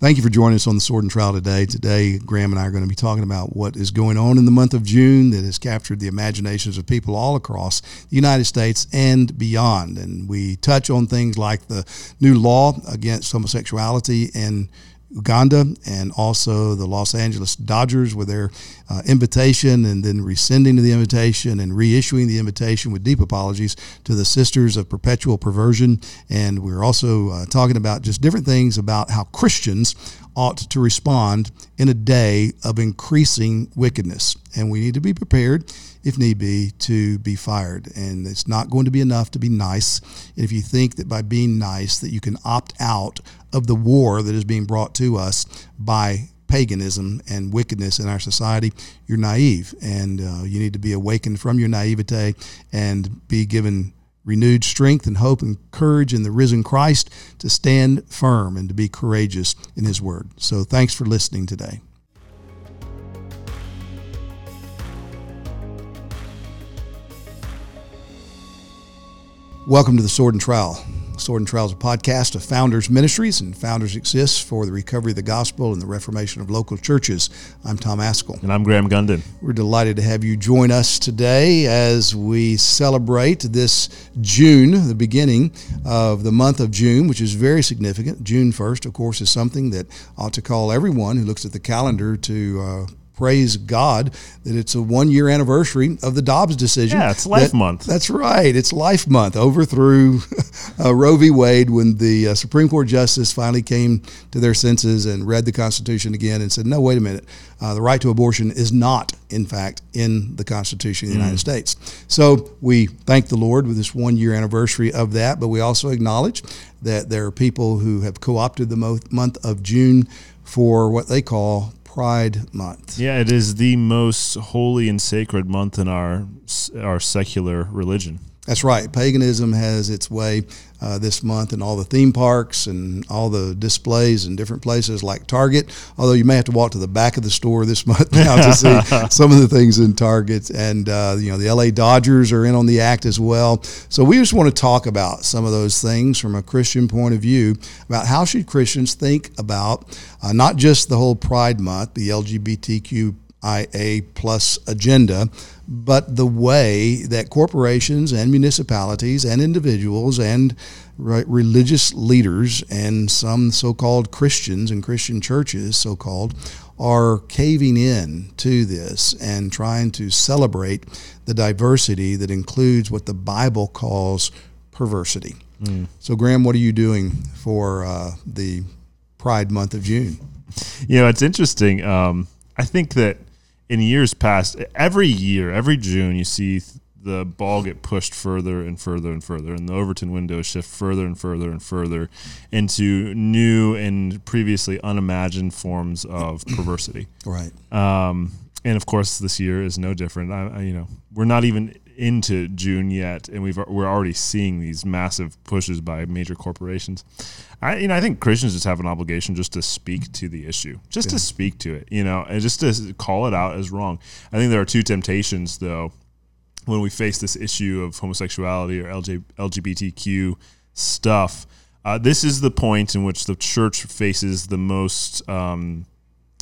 Thank you for joining us on the Sword and Trowel today. Today, Graham and I are going to be talking about what is going on in the month of June that has captured the imaginations of people all across the United States and beyond. And we touch on things like the new law against homosexuality and Uganda and also the Los Angeles Dodgers with their uh, invitation and then rescinding the invitation and reissuing the invitation with deep apologies to the Sisters of Perpetual Perversion. And we're also uh, talking about just different things about how Christians ought to respond in a day of increasing wickedness. And we need to be prepared if need be, to be fired. And it's not going to be enough to be nice. And if you think that by being nice that you can opt out of the war that is being brought to us by paganism and wickedness in our society, you're naive. And uh, you need to be awakened from your naivete and be given renewed strength and hope and courage in the risen Christ to stand firm and to be courageous in His Word. So thanks for listening today. Welcome to the Sword and Trowel. Sword and Trowel's, a podcast of Founders Ministries, and Founders exists for the recovery of the gospel and the reformation of local churches. I'm Tom Ascol. And I'm Graham Gunden. We're delighted to have you join us today as we celebrate this June, the beginning of the month of June, which is very significant. June 1st, of course, is something that ought to call everyone who looks at the calendar to uh, praise God that it's a one year anniversary of the Dobbs decision. Yeah, it's Life that, Month. That's right. It's Life Month. Overthrew uh, Roe v. Wade when the uh, Supreme Court justice finally came to their senses and read the Constitution again and said, no, wait a minute. Uh, the right to abortion is not, in fact, in the Constitution of the mm. United States. So we thank the Lord with this one year anniversary of that, but we also acknowledge that there are people who have co opted the month of June for what they call Pride Month. Yeah, it is the most holy and sacred month in our our secular religion. That's right. Paganism has its way uh, this month in all the theme parks and all the displays in different places like Target. Although you may have to walk to the back of the store this month now to see some of the things in Target. And uh, you know the LA Dodgers are in on the act as well. So we just want to talk about some of those things from a Christian point of view about how should Christians think about uh, not just the whole Pride Month, the LGBTQ IA plus agenda, but the way that corporations and municipalities and individuals and religious leaders and some so called Christians and Christian churches, so called, are caving in to this and trying to celebrate the diversity that includes what the Bible calls perversity. Mm. So, Graham, what are you doing for uh, the Pride month of June? You know, it's interesting. Um, I think that in years past, every year, every June, you see the ball get pushed further and further and further, and the Overton window shift further and further and further into new and previously unimagined forms of perversity. Right. Um, and of course, this year is no different. I, I, you know, we're not even into June yet, and we've we're already seeing these massive pushes by major corporations. I you know I think Christians just have an obligation just to speak to the issue, just yeah. to speak to it, you know, and just to call it out as wrong. I think there are two temptations though when we face this issue of homosexuality or LGBTQ stuff. Uh, this is the point in which the church faces the most um,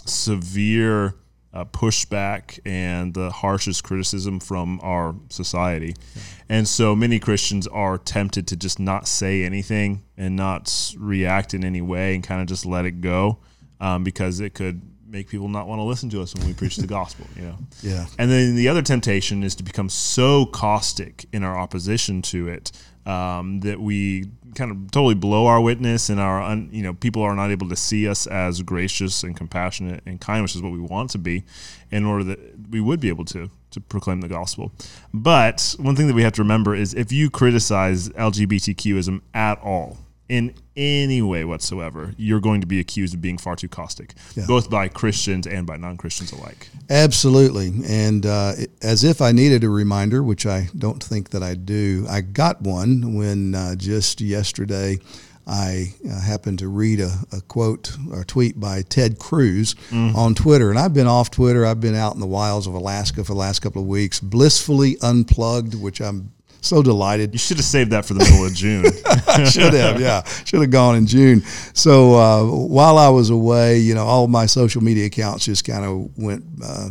severe uh, pushback and the harshest criticism from our society. Yeah. And so many Christians are tempted to just not say anything and not react in any way and kind of just let it go um, because it could make people not want to listen to us when we preach the gospel, you know. Yeah. And then the other temptation is to become so caustic in our opposition to it um, that we kind of totally blow our witness and our un, you know people are not able to see us as gracious and compassionate and kind which is what we want to be in order that we would be able to to proclaim the gospel. But one thing that we have to remember is if you criticize lgbtqism at all in any way whatsoever, you're going to be accused of being far too caustic, yeah. both by Christians and by non Christians alike. Absolutely. And uh, as if I needed a reminder, which I don't think that I do, I got one when uh, just yesterday I uh, happened to read a, a, quote or tweet by Ted Cruz mm. on Twitter. And I've been off Twitter. I've been out in the wilds of Alaska for the last couple of weeks, blissfully unplugged, which I'm so delighted. You should have saved that for the middle of June. should have, yeah, should have gone in June. So uh, while I was away, you know, all my social media accounts just kind of went. Uh,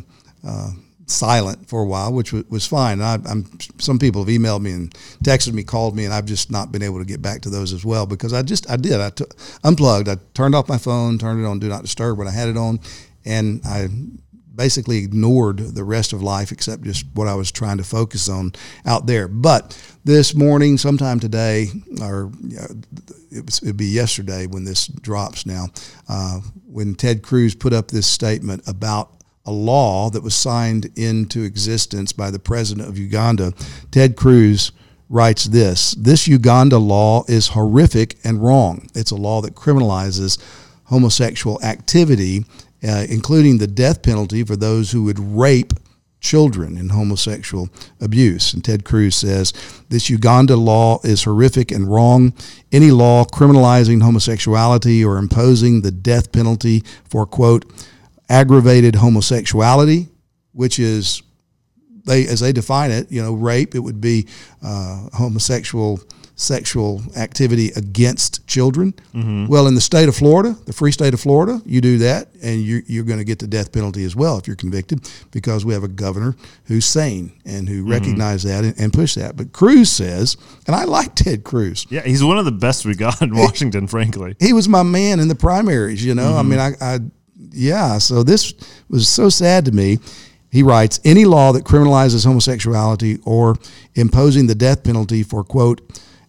uh, silent for a while, which was, was fine. I, am some people have emailed me and texted me, called me, and I've just not been able to get back to those as well because I just I did I t- unplugged. I turned off my phone, turned it on do not disturb when I had it on, and I basically ignored the rest of life except just what I was trying to focus on out there. But this morning, sometime today, or it would be yesterday when this drops now, uh, when Ted Cruz put up this statement about a law that was signed into existence by the president of Uganda, Ted Cruz writes this This Uganda law is horrific and wrong. It's a law that criminalizes homosexual activity, uh, including the death penalty for those who would rape children in homosexual abuse. And Ted Cruz says this Uganda law is horrific and wrong. Any law criminalizing homosexuality or imposing the death penalty for, quote, aggravated homosexuality, which is they as they define it, you know, rape. It would be uh, homosexual sexual activity against children. Mm-hmm. Well, in the state of Florida, the free state of Florida, you do that, and you're, you're going to get the death penalty as well if you're convicted, because we have a governor who's sane and who mm-hmm. recognizes that and, and push that. But Cruz says, and I like Ted Cruz. Yeah, he's one of the best we got in Washington, he, frankly. He was my man in the primaries. You know, mm-hmm. I mean, I, I yeah, so this was so sad to me. He writes Any law that criminalizes homosexuality or imposing the death penalty for, quote,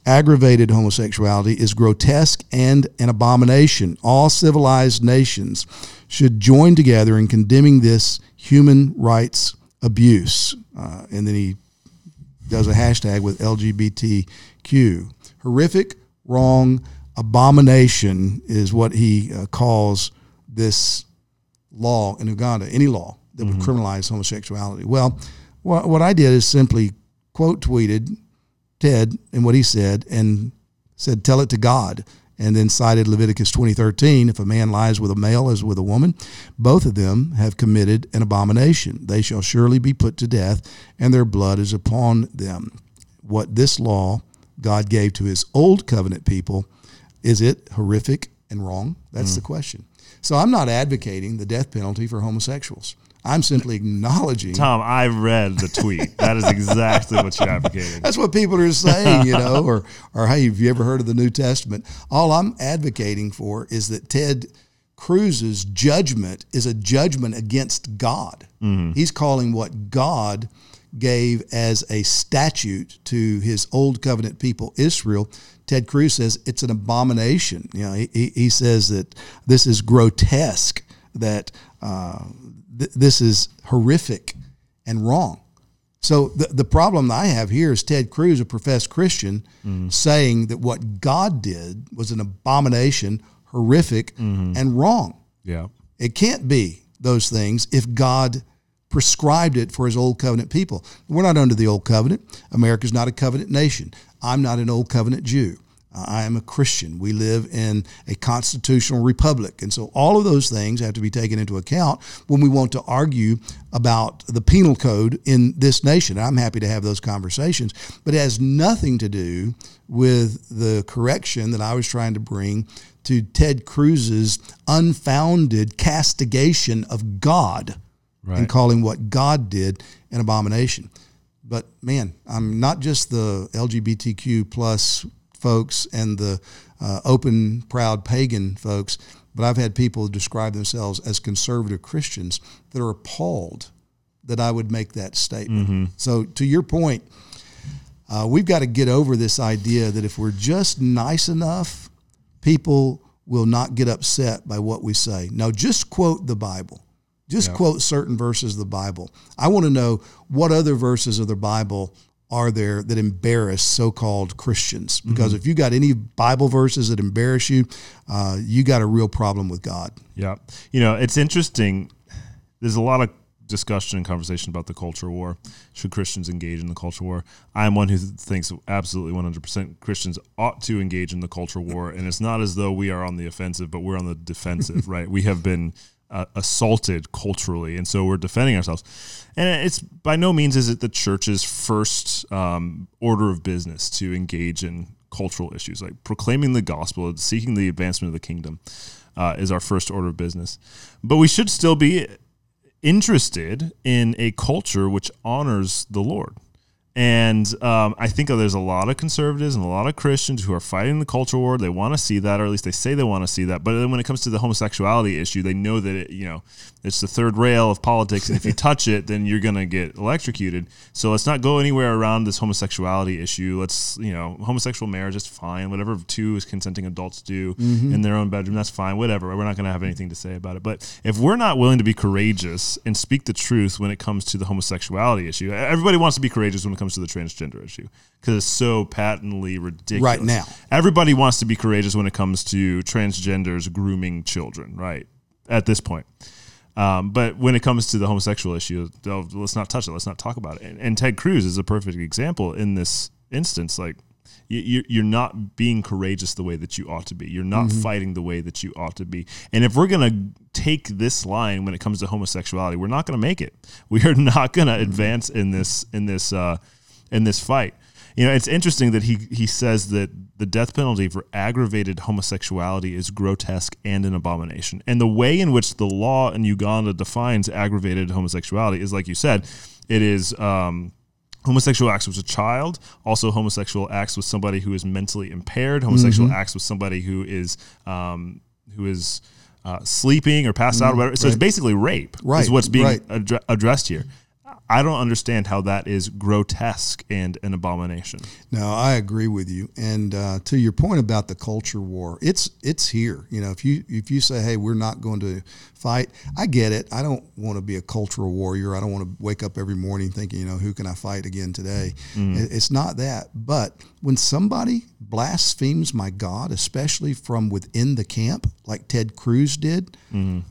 aggravated homosexuality is grotesque and an abomination. All civilized nations should join together in condemning this human rights abuse. Uh, and then he does a hashtag with LGBTQ. Horrific, wrong, abomination is what he uh, calls this law in Uganda, any law that would mm-hmm. criminalize homosexuality. Well, what, what I did is simply quote tweeted Ted and what he said and said, tell it to God. And then cited Leviticus 20:13, if a man lies with a male as with a woman, both of them have committed an abomination. They shall surely be put to death, and their blood is upon them. What this law God gave to his old covenant people, is it horrific and wrong? That's mm. the question. So I'm not advocating the death penalty for homosexuals. I'm simply acknowledging. Tom, I read the tweet. that is exactly what you're advocating. That's what people are saying, you know, or or hey, have you ever heard of the New Testament? All I'm advocating for is that Ted Cruz's judgment is a judgment against God. Mm-hmm. He's calling what God gave as a statute to his old covenant people Israel Ted Cruz says it's an abomination. You know, he, he says that this is grotesque, that uh, th- this is horrific and wrong. So the, the problem I have here is Ted Cruz, a professed Christian, mm. saying that what God did was an abomination, horrific, mm-hmm. and wrong. Yeah. It can't be those things if God prescribed it for his old covenant people. We're not under the old covenant. America's not a covenant nation. I'm not an old covenant Jew. I am a Christian. We live in a constitutional republic. And so all of those things have to be taken into account when we want to argue about the penal code in this nation. I'm happy to have those conversations, but it has nothing to do with the correction that I was trying to bring to Ted Cruz's unfounded castigation of God right. and calling what God did an abomination. But man, I'm not just the LGBTQ plus folks and the uh, open, proud pagan folks, but I've had people describe themselves as conservative Christians that are appalled that I would make that statement. Mm-hmm. So, to your point, uh, we've got to get over this idea that if we're just nice enough, people will not get upset by what we say. Now, just quote the Bible. Just yeah. quote certain verses of the Bible. I want to know what other verses of the Bible are there that embarrass so-called Christians? Because mm-hmm. if you got any Bible verses that embarrass you, uh, you got a real problem with God. Yeah, you know it's interesting. There's a lot of discussion and conversation about the culture war. Should Christians engage in the culture war? I am one who thinks absolutely 100% Christians ought to engage in the culture war, and it's not as though we are on the offensive, but we're on the defensive, right? We have been uh, assaulted culturally, and so we're defending ourselves. And it's by no means is it the church's first um, order of business to engage in cultural issues like proclaiming the gospel, and seeking the advancement of the kingdom. Uh, is our first order of business, but we should still be interested in a culture which honors the Lord. And um, I think there's a lot of conservatives and a lot of Christians who are fighting the culture war. They want to see that, or at least they say they want to see that. But then when it comes to the homosexuality issue, they know that it, you know it's the third rail of politics, and if you touch it, then you're going to get electrocuted. So let's not go anywhere around this homosexuality issue. Let's you know, homosexual marriage is fine. Whatever two consenting adults do mm-hmm. in their own bedroom, that's fine. Whatever. We're not going to have anything to say about it. But if we're not willing to be courageous and speak the truth when it comes to the homosexuality issue, everybody wants to be courageous when it comes comes to the transgender issue because it's so patently ridiculous. Right now, everybody wants to be courageous when it comes to transgenders grooming children. Right at this point. Um, but when it comes to the homosexual issue, let's not touch it. Let's not talk about it. And, and Ted Cruz is a perfect example in this instance. Like, you, you're not being courageous the way that you ought to be. You're not mm-hmm. fighting the way that you ought to be. And if we're going to take this line when it comes to homosexuality, we're not going to make it. We are not going to advance in this in this uh, in this fight. You know, it's interesting that he he says that the death penalty for aggravated homosexuality is grotesque and an abomination. And the way in which the law in Uganda defines aggravated homosexuality is, like you said, it is. Um, homosexual acts with a child, also homosexual acts with somebody who is mentally impaired, homosexual mm-hmm. acts with somebody who is um, who is uh, sleeping or passed out, or mm-hmm. whatever. So right. it's basically rape. Right. Is what's being right. adre- addressed here. I don't understand how that is grotesque and an abomination. No, I agree with you. And uh, to your point about the culture war, it's it's here. You know, if you if you say, "Hey, we're not going to fight," I get it. I don't want to be a cultural warrior. I don't want to wake up every morning thinking, you know, who can I fight again today? Mm. It's not that. But when somebody blasphemes my God, especially from within the camp, like Ted Cruz did. Mm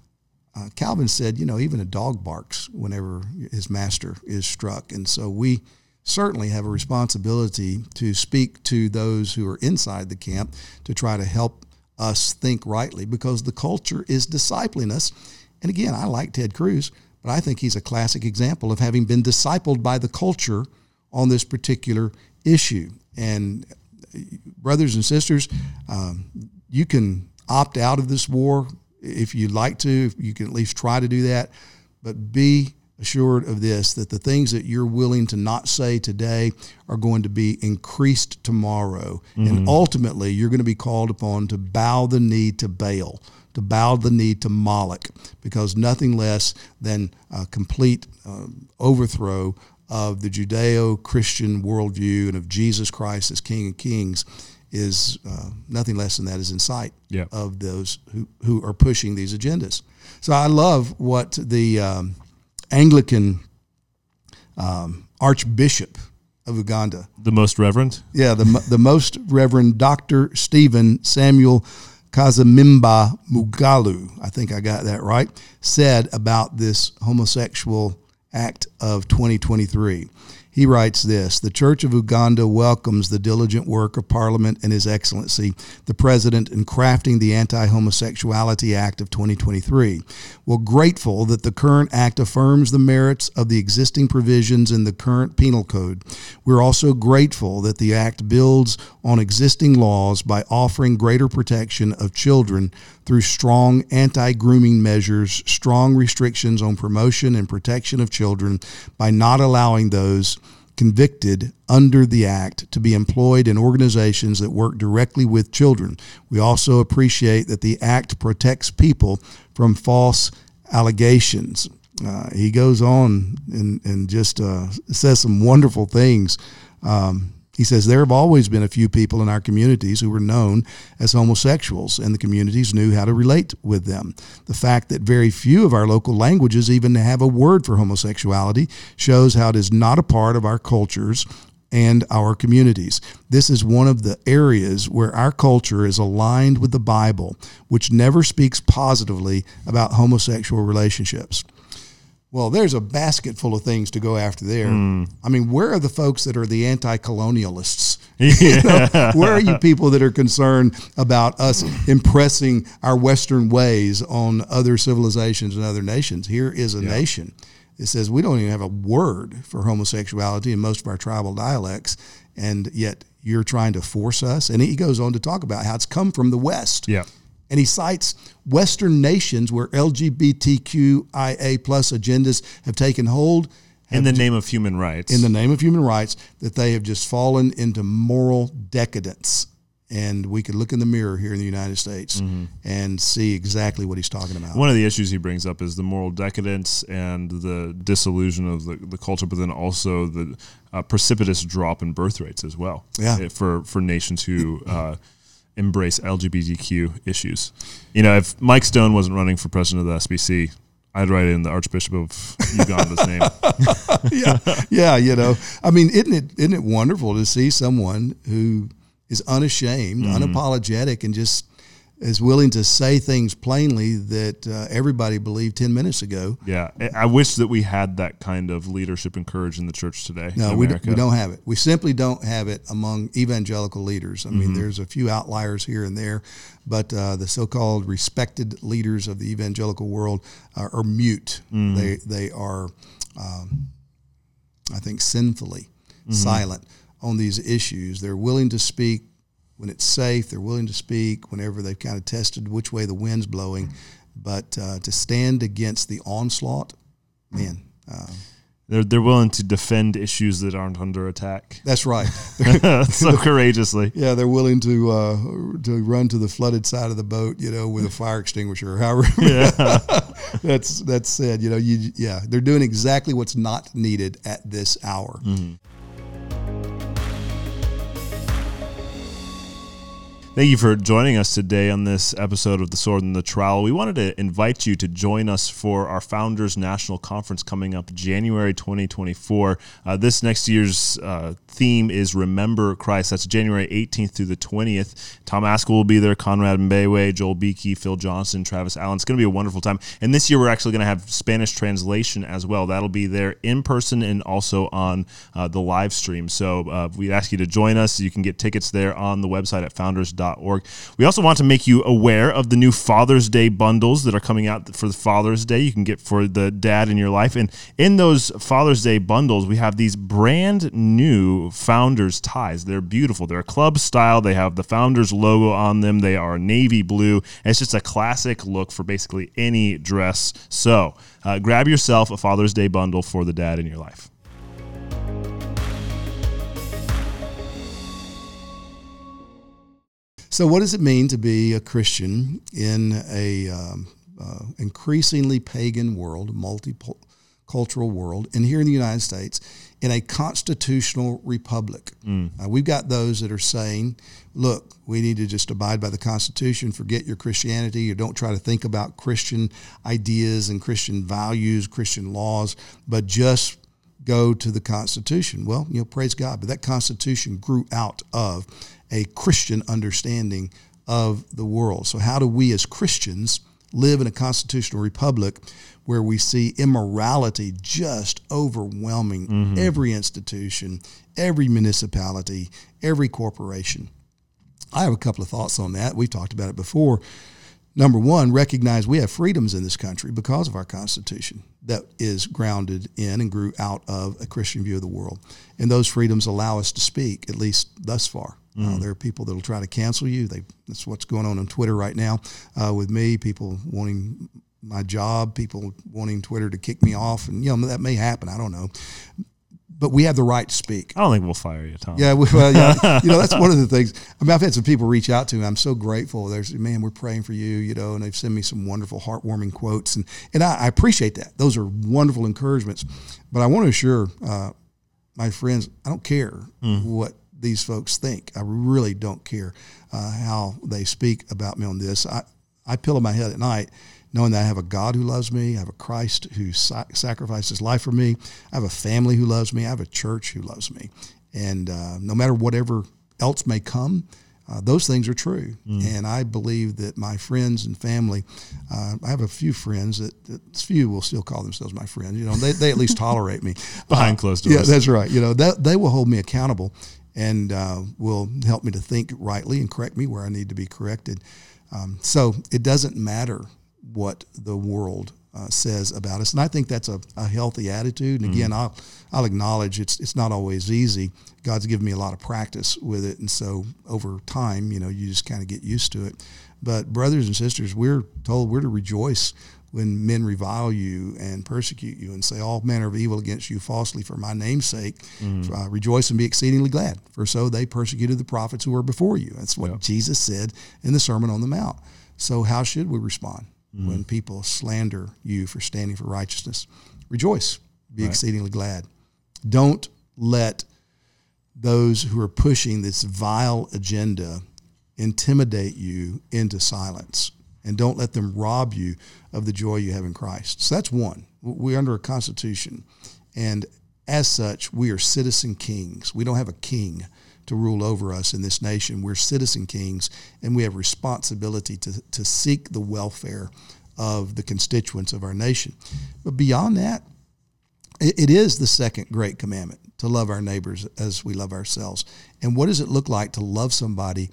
uh, Calvin said, you know, even a dog barks whenever his master is struck. And so we certainly have a responsibility to speak to those who are inside the camp to try to help us think rightly because the culture is discipling us. And again, I like Ted Cruz, but I think he's a classic example of having been discipled by the culture on this particular issue. And brothers and sisters, um, you can opt out of this war if you'd like to, you can at least try to do that. But be assured of this that the things that you're willing to not say today are going to be increased tomorrow. Mm-hmm. And ultimately, you're going to be called upon to bow the knee to Baal, to bow the knee to Moloch, because nothing less than a complete uh, overthrow of the Judeo Christian worldview and of Jesus Christ as King of Kings is uh, nothing less than that is in sight of those who, who are pushing these agendas. So I love what the um, Anglican um, Archbishop of Uganda, the most reverend, yeah, the the most Reverend Doctor Stephen Samuel Kaziimba Mugalu, I think I got that right, said about this homosexual act of 2023. He writes this The Church of Uganda welcomes the diligent work of Parliament and His Excellency, the President, in crafting the Anti Homosexuality Act of 2023. We're grateful that the current act affirms the merits of the existing provisions in the current penal code. We're also grateful that the act builds on existing laws by offering greater protection of children through strong anti grooming measures, strong restrictions on promotion and protection of children by not allowing those convicted under the Act to be employed in organizations that work directly with children. We also appreciate that the Act protects people from false allegations. Uh, he goes on and, and just uh, says some wonderful things. Um, he says there have always been a few people in our communities who were known as homosexuals, and the communities knew how to relate with them. The fact that very few of our local languages even have a word for homosexuality shows how it is not a part of our cultures and our communities. This is one of the areas where our culture is aligned with the Bible, which never speaks positively about homosexual relationships. Well, there's a basket full of things to go after there. Hmm. I mean, where are the folks that are the anti-colonialists? You know, where are you people that are concerned about us impressing our Western ways on other civilizations and other nations? Here is a nation that says we don't even have a word for homosexuality in most of our tribal dialects, and yet you're trying to force us. And he goes on to talk about how it's come from the West. Yeah. And he cites Western nations where LGBTQIA plus agendas have taken hold In the name of human rights. in the name of human rights, that they have just fallen into moral decadence. And we could look in the mirror here in the United States and see exactly what he's talking about. One of the issues he brings up is the moral decadence and the disillusion of the, the culture, but then also the uh, precipitous drop in birth rates as well. Yeah. For for nations who uh, embrace LGBTQ issues. You know, if Mike Stone wasn't running for president of the SBC, I'd write in the Archbishop of Uganda's name. yeah, yeah, you know. I mean, isn't it isn't it wonderful to see someone who is unashamed, mm-hmm. unapologetic, and just is willing to say things plainly that uh, everybody believed ten minutes ago. Yeah, I- wish that we had that kind of leadership and courage in the church today. No, we, don't, we don't have it. We simply don't have it among evangelical leaders. I mean, Mm-hmm. there's a few outliers here and there, but uh, the so-called respected leaders of the evangelical world are, are mute. Mm. They they are, um, I think, sinfully Mm-hmm. silent on these issues. They're willing to speak when it's safe. They're willing to speak whenever they've kind of tested which way the wind's blowing, but uh, to stand against the onslaught, man. Uh, They're they're willing to defend issues that aren't under attack that's right. so courageously. Yeah, they're willing to uh, to run to the flooded side of the boat, you know, with a fire extinguisher. However, that's that's said. You know, you yeah, they're doing exactly what's not needed at this hour. Thank you for joining us today on this episode of The Sword and the Trowel. We wanted to invite you to join us for our Founders National Conference coming up January 2024. Uh, this next year's uh, theme is Remember Christ. That's January 18th through the 20th. Tom Ascol will be there, Conrad Mbewe, Joel Beeke, Phil Johnson, Travis Allen. It's going to be a wonderful time. And this year we're actually going to have Spanish translation as well. That'll be there in person and also on uh, the live stream. So uh, we ask you to join us. You can get tickets there on the website at founders.org. We also want to make you aware of the new Father's Day bundles that are coming out for the Father's Day. You can get for the dad in your life. And in those Father's Day bundles, we have these brand new Founders ties. They're beautiful. They're club style. They have the Founders logo on them. They are navy blue. It's just a classic look for basically any dress. So uh, grab yourself a Father's Day bundle for the dad in your life. So, what does it mean to be a Christian in a um, uh, increasingly pagan world, multicultural world, and here in the United States, in a constitutional republic? Uh, we've got those that are saying, "Look, we need to just abide by the Constitution. Forget your Christianity, or don't try to think about Christian ideas and Christian values, Christian laws, but just." go to the Constitution. Well, you know, praise God, but that Constitution grew out of a Christian understanding of the world. So, how do we as Christians live in a constitutional republic where we see immorality just overwhelming mm-hmm. every institution, every municipality, every corporation? I have a couple of thoughts on that. We've talked about it before. Number one, recognize we have freedoms in this country because of our Constitution that is grounded in and grew out of a Christian view of the world. And those freedoms allow us to speak, at least thus far. Uh, there are people that will try to cancel you. They, that's what's going on on Twitter right now uh, with me, people wanting my job, people wanting Twitter to kick me off. And, you know, that may happen. I don't know. But we have the right to speak. I don't think we'll fire you, Tom. Yeah, we- well, yeah, you know, that's one of the things. I mean, I've had some people reach out to me. I'm so grateful. There's, man, we're praying for you, you know, and they've sent me some wonderful, heartwarming quotes, and and I, I appreciate that. Those are wonderful encouragements. But I want to assure uh, my friends, I don't care what these folks think. I really don't care uh, how they speak about me on this. I I pillow my head at night knowing that I have a God who loves me, I have a Christ who sa- sacrificed his life for me, I have a family who loves me, I have a church who loves me. And uh, no matter whatever else may come, Uh, those things are true, and I believe that my friends and family. Uh, I have a few friends that, that few will still call themselves my friends. You know, they, they at least tolerate me Behind closed doors. Yeah, that's right. You know, that, they will hold me accountable and uh, will help me to think rightly and correct me where I need to be corrected. Um, so it doesn't matter what the world uh, says about us, and I think that's a, a healthy attitude. And again, I'll I'll acknowledge it's it's not always easy. God's given me a lot of practice with it, and so over time, you know, you just kind of get used to it. But brothers and sisters, we're told we're to rejoice when men revile you and persecute you and say all manner of evil against you falsely for my name's sake. Uh, rejoice and be exceedingly glad, for so they persecuted the prophets who were before you. That's what Yeah. Jesus said in the Sermon on the Mount. So how should we respond when people slander you for standing for righteousness? Rejoice, be exceedingly glad. Don't let those who are pushing this vile agenda intimidate you into silence. And don't let them rob you of the joy you have in Christ. So that's one. We're under a constitution. And as such, we are citizen kings. We don't have a king to rule over us in this nation. We're citizen kings, and we have responsibility to, to seek the welfare of the constituents of our nation. But beyond that, it, it is the second great commandment to love our neighbors as we love ourselves. And what does it look like to love somebody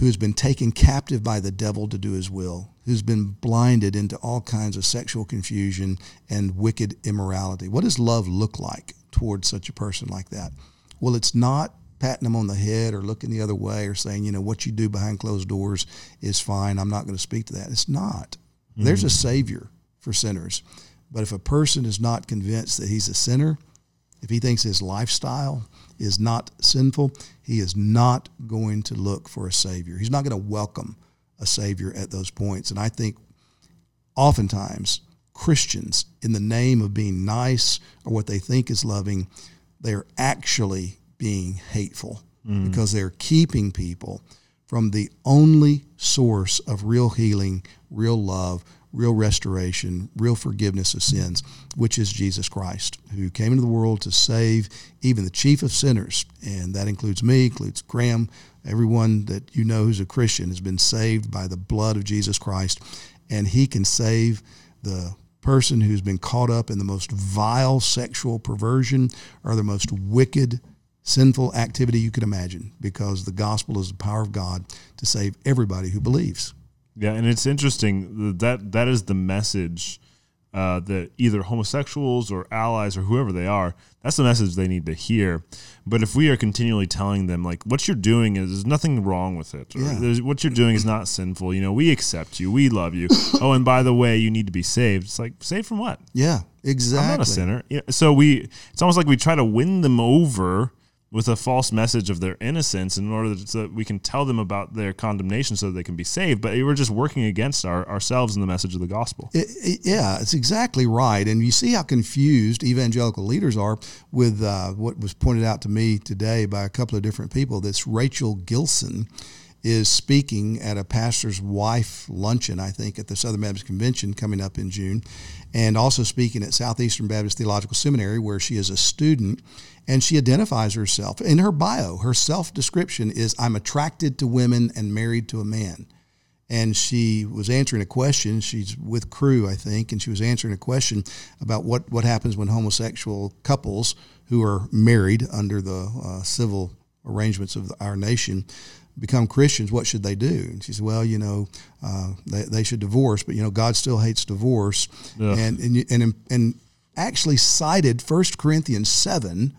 who has been taken captive by the devil to do his will, who's been blinded into all kinds of sexual confusion and wicked immorality? What does love look like towards such a person like that? Well, it's not patting them on the head or looking the other way or saying, you know, what you do behind closed doors is fine. I'm not going to speak to that. It's not. Hmm. There's a Savior for sinners. But if a person is not convinced that he's a sinner, if he thinks his lifestyle is not sinful, he is not going to look for a Savior. He's not going to welcome a Savior at those points. And I think oftentimes Christians, in the name of being nice or what they think is loving, they're actually being hateful mm. because they're keeping people from the only source of real healing, real love, real restoration, real forgiveness of sins, which is Jesus Christ, who came into the world to save even the chief of sinners. And that includes me, includes Graham, everyone that you know who's a Christian has been saved by the blood of Jesus Christ. And he can save the person who's been caught up in the most vile sexual perversion or the most wicked sinful activity you could imagine because the gospel is the power of God to save everybody who believes. Yeah, and it's interesting that that is the message uh, that either homosexuals or allies or whoever they are, that's the message they need to hear. But if we are continually telling them like what you're doing is there's nothing wrong with it, or Yeah. what you're doing is not sinful. You know, we accept you, we love you. oh, and by the way, you need to be saved. It's like saved from what? Yeah, exactly. I'm not a sinner. Yeah, So we, it's almost like we try to win them over with a false message of their innocence in order that so that we can tell them about their condemnation so that they can be saved. But we're just working against our, ourselves in the message of the gospel. It- it- yeah, it's exactly right. And you see how confused evangelical leaders are with uh, what was pointed out to me today by a couple of different people. This Rachel Gilson is speaking at a pastor's wife luncheon, I think, at the Southern Baptist Convention coming up in June, and also speaking at Southeastern Baptist Theological Seminary, where she is a student. And she identifies herself in her bio. Her self description is I'm attracted to women and married to a man and she was answering a question. She's with Cru, I think, and she was answering a question about what, what happens when homosexual couples who are married under the uh, civil arrangements of our nation become Christians. What should they do? And she said, "Well, you know, uh, they, they should divorce, but you know, God still hates divorce." Ugh. And and and and actually cited 1 Corinthians seven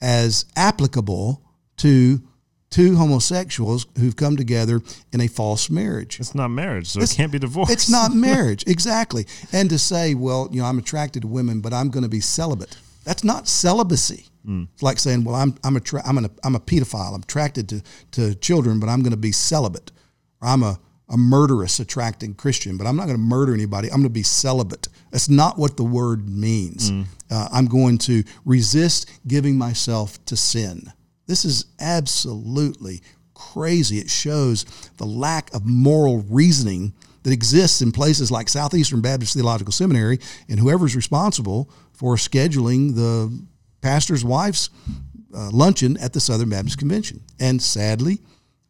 as applicable to two homosexuals who've come together in a false marriage. It's not marriage, so It's- it can't be divorce. It's not marriage, exactly. And to say, well, you know, I'm attracted to women, but I'm going to be celibate. That's not celibacy. It's like saying, well, I'm I'm I'm, an, I'm a pedophile. I'm attracted to, to children, but I'm going to be celibate. Or I'm a, a murderous attracting Christian, but I'm not going to murder anybody. I'm going to be celibate. That's not what the word means. Uh, I'm going to resist giving myself to sin. This is absolutely crazy. It shows the lack of moral reasoning that exists in places like Southeastern Baptist Theological Seminary and whoever's responsible for scheduling the pastor's wife's uh, luncheon at the Southern Baptist Convention. And sadly,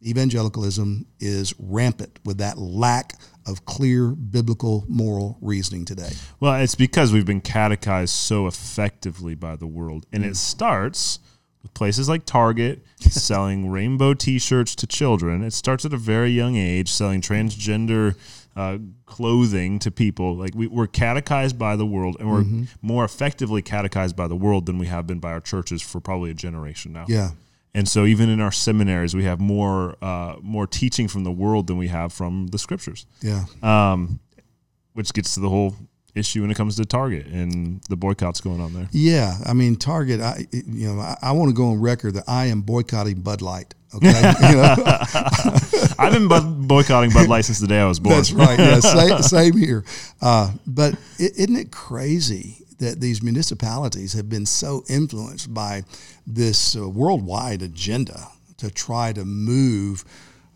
evangelicalism is rampant with that lack of clear biblical moral reasoning today. Well, it's because we've been catechized so effectively by the world. And it starts with places like Target selling rainbow t shirts to children. It starts at a very young age, selling transgender uh, clothing to people. Like we, we're catechized by the world, and we're Mm-hmm. more effectively catechized by the world than we have been by our churches for probably a generation now. Yeah. And so, even in our seminaries, we have more uh, more teaching from the world than we have from the scriptures Yeah. um, which gets to the whole issue when it comes to Target and the boycotts going on there. Yeah, I mean Target. I you know I, I want to go on record that I am boycotting Bud Light. Okay, you know? I've been boycotting Bud Light since the day I was born. that's right. Yeah, same, same here. Uh, but is isn't it crazy that these municipalities have been so influenced by this uh, worldwide agenda to try to move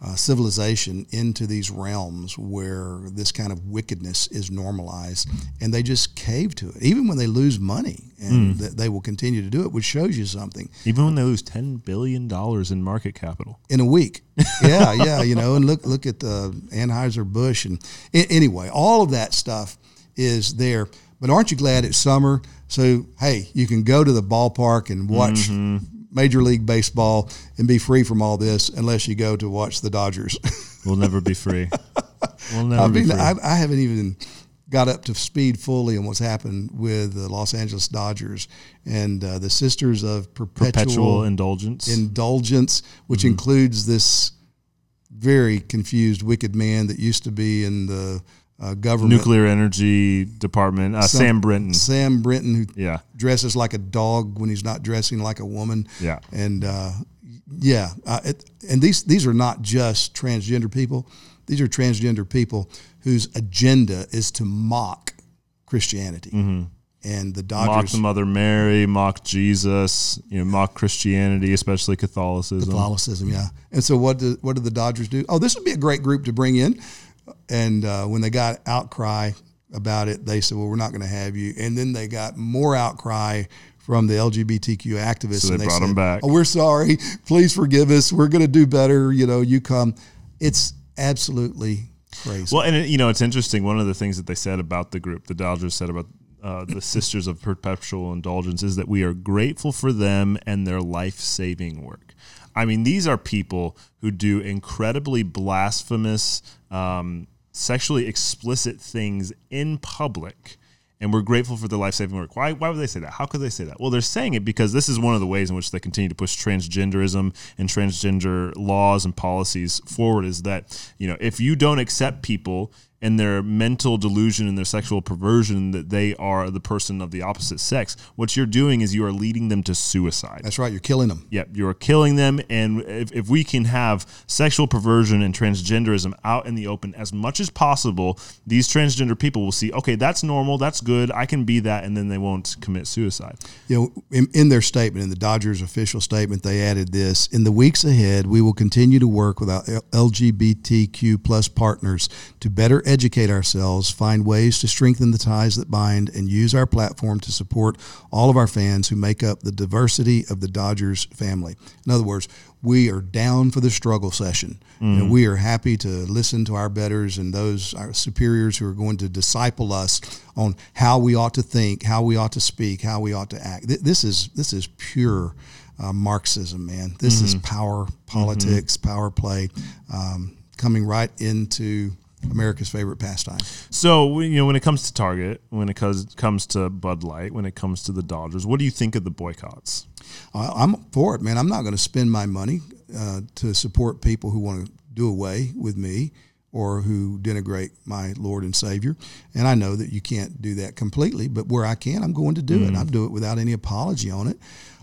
uh, civilization into these realms where this kind of wickedness is normalized, and they just cave to it, even when they lose money, and hmm. that they will continue to do it, which shows you something. Even when they lose ten billion dollars in market capital. in a week. Yeah, yeah, you know, and look look at uh, the Anheuser Busch and a- anyway, all of that stuff is there. But aren't you glad it's summer? So hey, you can go to the ballpark and watch mm-hmm. Major League Baseball and be free from all this, unless you go to watch the Dodgers. We'll never be free. We'll never I be free. I, I haven't even got up to speed fully on what's happened with the Los Angeles Dodgers and uh, the Sisters of Perpetual, Perpetual indulgence. indulgence, which Mm-hmm. includes this very confused, wicked man that used to be in the uh, government, Nuclear Energy Department. Uh, Some- Sam Brinton. Sam Brinton, who Yeah. dresses like a dog when he's not dressing like a woman. Yeah. and uh, yeah, uh, it, and these these are not just transgender people; these are transgender people whose agenda is to mock Christianity. And the Mm-hmm. Mock Dodgers, the Mother Mary, mock Jesus, you know, mock Christianity, especially Catholicism. Catholicism, yeah. And so what do what did the Dodgers do? Oh, this would be a great group to bring in. And uh, when they got outcry about it, they said, "Well, we're not going to have you." And then they got more outcry from the LGBTQ activists. So they and brought 'em said, back. Oh, we're sorry. Please forgive us. We're going to do better. You know, you come. It's absolutely crazy. Well, and it, you know, it's interesting. One of the things that they said about the group, the Dodgers said about uh, the Sisters of Perpetual Indulgence, is that we are grateful for them and their life saving work. I mean, these are people who do incredibly blasphemous, um, sexually explicit things in public. And we're grateful for their life saving work. Why, why would they say that? How could they say that? Well, they're saying it because this is one of the ways in which they continue to push transgenderism and transgender laws and policies forward is that, you know, if you don't accept people and their mental delusion and their sexual perversion that they are the person of the opposite sex, what you're doing is you are leading them to suicide. That's right. You're killing them. Yep, you're killing them. And if, if we can have sexual perversion and transgenderism out in the open as much as possible, these transgender people will see, okay, that's normal, that's good, I can be that, and then they won't commit suicide. You know, in, in their statement, in the Dodgers official statement, they added this: In the weeks ahead, we will continue to work with our LGBTQ plus partners to better educate ourselves, find ways to strengthen the ties that bind, and use our platform to support all of our fans who make up the diversity of the Dodgers family. In other words, we are down for the struggle session. You know, we are happy to listen to our betters and those our superiors who are going to disciple us on how we ought to think, how we ought to speak, how we ought to act. Th- This is this is pure uh, Marxism, man. This is power politics, power play, um, coming right into America's favorite pastime. So, you know, when it comes to Target, when it comes, comes to Bud Light, when it comes to the Dodgers, what do you think of the boycotts? I- I'm for it, man. I'm not going to spend my money uh, to support people who want to do away with me or who denigrate my Lord and Savior. And I know that you can't do that completely, but where I can, I'm going to do it. I'll do it without any apology on it.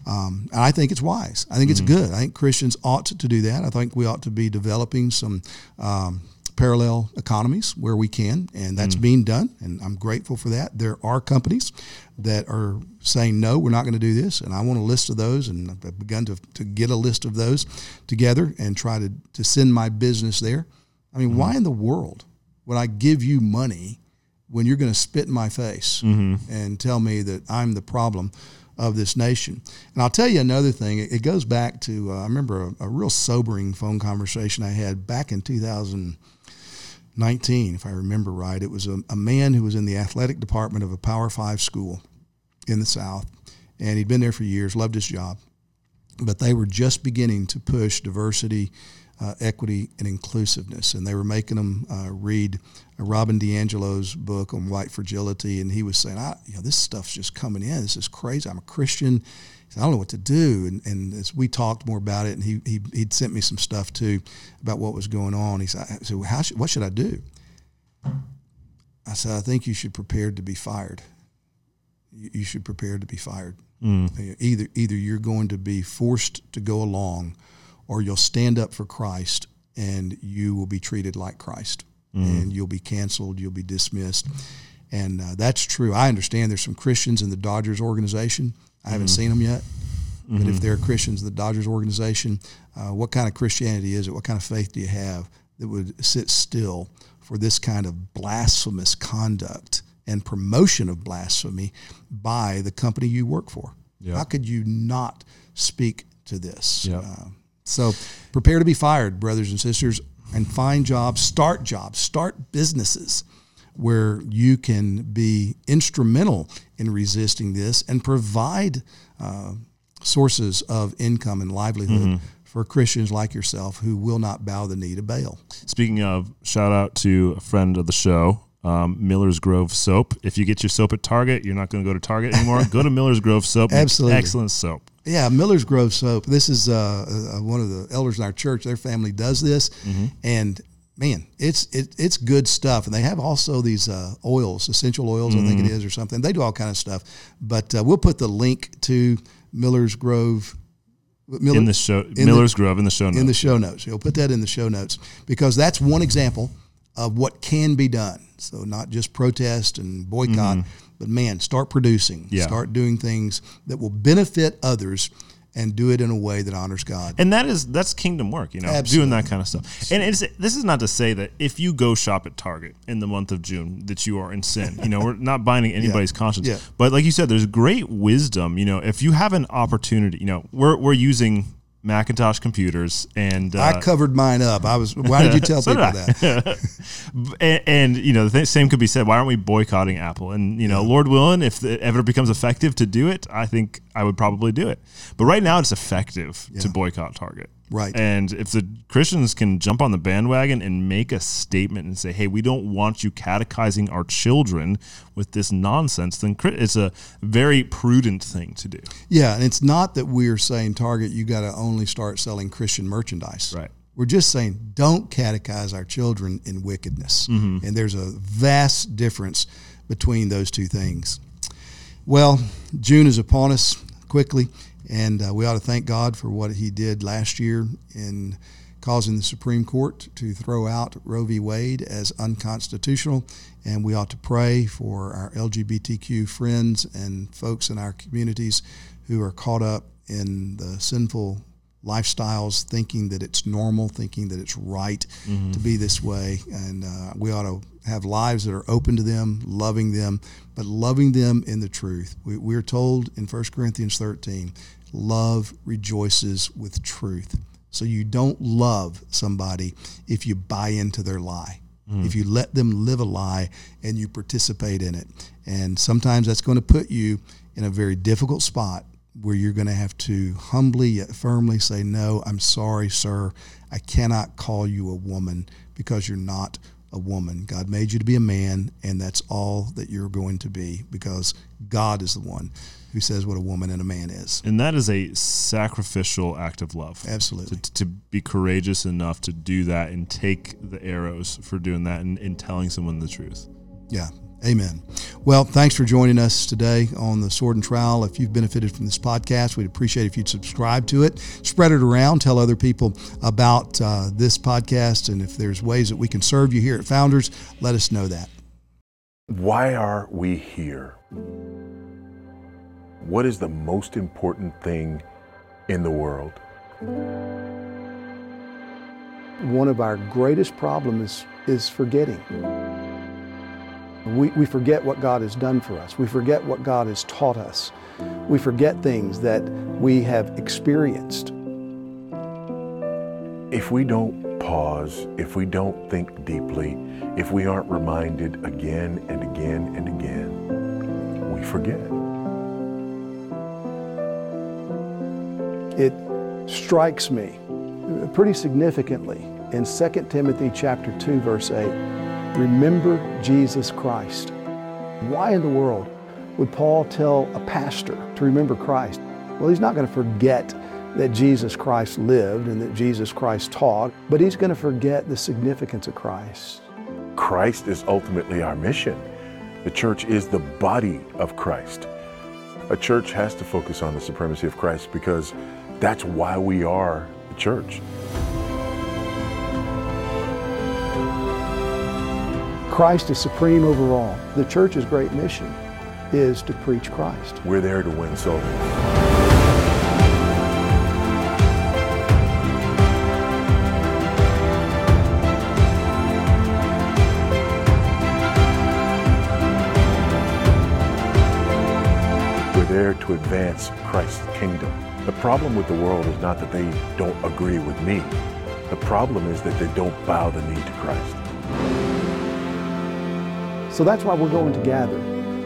Um, and I think it's wise. I think it's good. I think Christians ought to do that. I think we ought to be developing some um, parallel economies where we can, and that's mm. being done. And I'm grateful for that. There are companies that are saying no, we're not going to do this, and I want a list of those, and I've begun to, to get a list of those together and try to to send my business there. I mean, mm-hmm. why in the world would I give you money when you're going to spit in my face mm-hmm. and tell me that I'm the problem? of this nation. And I'll tell you another thing. It goes back to uh, I remember a, a, real sobering phone conversation I had back in 2019, if I remember right. It was a, a man who was in the athletic department of a Power Five school in the South, and he'd been there for years, loved his job, but they were just beginning to push diversity uh, equity and inclusiveness. And they were making them uh, read Robin DiAngelo's book on white fragility. And he was saying, I, you know, this stuff's just coming in. This is crazy. I'm a Christian. Said, I don't know what to do. And, and as we talked more about it, and he, he, he'd sent me some stuff too about what was going on. He said, so how should, what should I do? I said, I think you should prepare to be fired. You, you should prepare to be fired. Mm. Either, either you're going to be forced to go along or you'll stand up for Christ and you will be treated like Christ mm. and you'll be canceled, you'll be dismissed. And uh, that's true. I understand there's some Christians in the Dodgers organization. I haven't mm-hmm. seen them yet. But mm-hmm. if they're Christians the Dodgers organization, uh, what kind of Christianity is it? What kind of faith do you have that would sit still for this kind of blasphemous conduct and promotion of blasphemy by the company you work for? Yep. How could you not speak to this? Yep. Uh, so prepare to be fired, brothers and sisters, and find jobs, start jobs, start businesses where you can be instrumental in resisting this and provide uh, sources of income and livelihood mm-hmm. for Christians like yourself who will not bow the knee to Baal. Speaking of, shout out to a friend of the show, um, Miller's Grove soap. If you get your soap at Target, you're not going to go to Target anymore. go to Miller's Grove soap. Absolutely, excellent soap. Yeah, Miller's Grove soap. This is uh, uh, one of the elders in our church. Their family does this, mm-hmm. and man, it's it, it's good stuff. And they have also these uh, oils, essential oils, mm-hmm. I think it mm-hmm. or something. They do all kind of stuff. But uh, we'll put the link to Miller's Grove. Miller, in the show, in Miller's the, Grove in the show notes. In the show notes, you'll put that in the show notes because that's one example of what can be done. So not just protest and boycott, mm-hmm. but man, start producing, yeah. start doing things that will benefit others and do it in a way that honors God. And that is that's kingdom work, you know, Absolutely. doing that kind of stuff. And it's this is not to say that if you go shop at Target in the month of June that you are in sin. You know, we're not binding anybody's yeah. conscience. Yeah. But like you said, there's great wisdom. You know, if you have an opportunity, you know, we're we're using Macintosh computers, and uh, I covered mine up. I was. Why did you tell so people that? and, and, you know, the same could be said. Why aren't we boycotting Apple? And you know, yeah. Lord willing, if it ever becomes effective to do it, I think I would probably do it. But right now, it's effective yeah. to boycott Target. Right. And if the Christians can jump on the bandwagon and make a statement and say, hey, we don't want you catechizing our children with this nonsense, then it's a very prudent thing to do. Yeah. And it's not that we're saying, Target, you got to only start selling Christian merchandise. Right. We're just saying, don't catechize our children in wickedness. Mm-hmm. And there's a vast difference between those two things. Well, June is upon us quickly. And uh, we ought to thank God for what He did last year in causing the Supreme Court to throw out Roe v. Wade as unconstitutional. And we ought to pray for our LGBTQ friends and folks in our communities who are caught up in the sinful lifestyles, thinking that it's normal, thinking that it's right mm-hmm. to be this way. And uh, we ought to have lives that are open to them, loving them, but loving them in the truth. We, we're told in 1 Corinthians 13 love rejoices with truth. So you don't love somebody if you buy into their lie. Mm. If you let them live a lie and you participate in it. And sometimes that's going to put you in a very difficult spot where you're going to have to humbly yet firmly say, No, I'm sorry, sir. I cannot call you a woman because you're not a woman. God made you to be a man, and that's all that you're going to be because God is the one who says what a woman and a man is. And that is a sacrificial act of love. Absolutely. To, to be courageous enough to do that and take the arrows for doing that and, and telling someone the truth. Yeah, Amen. Well, thanks for joining us today on the Sword and Trowel. If you've benefited from this podcast, we'd appreciate if you'd subscribe to it, spread it around, tell other people about uh, this podcast, and if there's ways that we can serve you here at Founders, let us know that. Why are we here? What is the most important thing in the world? One of our greatest problems is, is forgetting. We, we forget what God has done for us. We forget what God has taught us. We forget things that we have experienced. If we don't pause, if we don't think deeply, if we aren't reminded again and again and again, we forget. It strikes me pretty significantly in 2 Timothy chapter 2 verse 8. Remember Jesus Christ. Why in the world would Paul tell a pastor to remember Christ? Well, he's not going to forget that Jesus Christ lived and that Jesus Christ taught, but he's going to forget the significance of Christ. Christ is ultimately our mission. The church is the body of Christ. A church has to focus on the supremacy of Christ because that's why we are the church. Christ is supreme over all. The church's great mission is to preach Christ. We're there to win souls. We're there to advance Christ's kingdom. The problem with the world is not that they don't agree with me. The problem is that they don't bow the knee to Christ. So that's why we're going to gather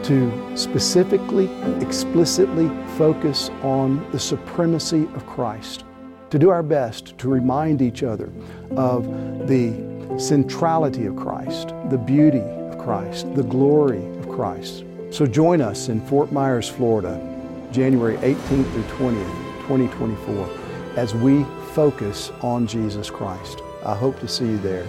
to specifically, explicitly focus on the supremacy of Christ, to do our best to remind each other of the centrality of Christ, the beauty of Christ, the glory of Christ. So join us in Fort Myers, Florida, January 18th through 20th, 2024, as we focus on Jesus Christ. I hope to see you there.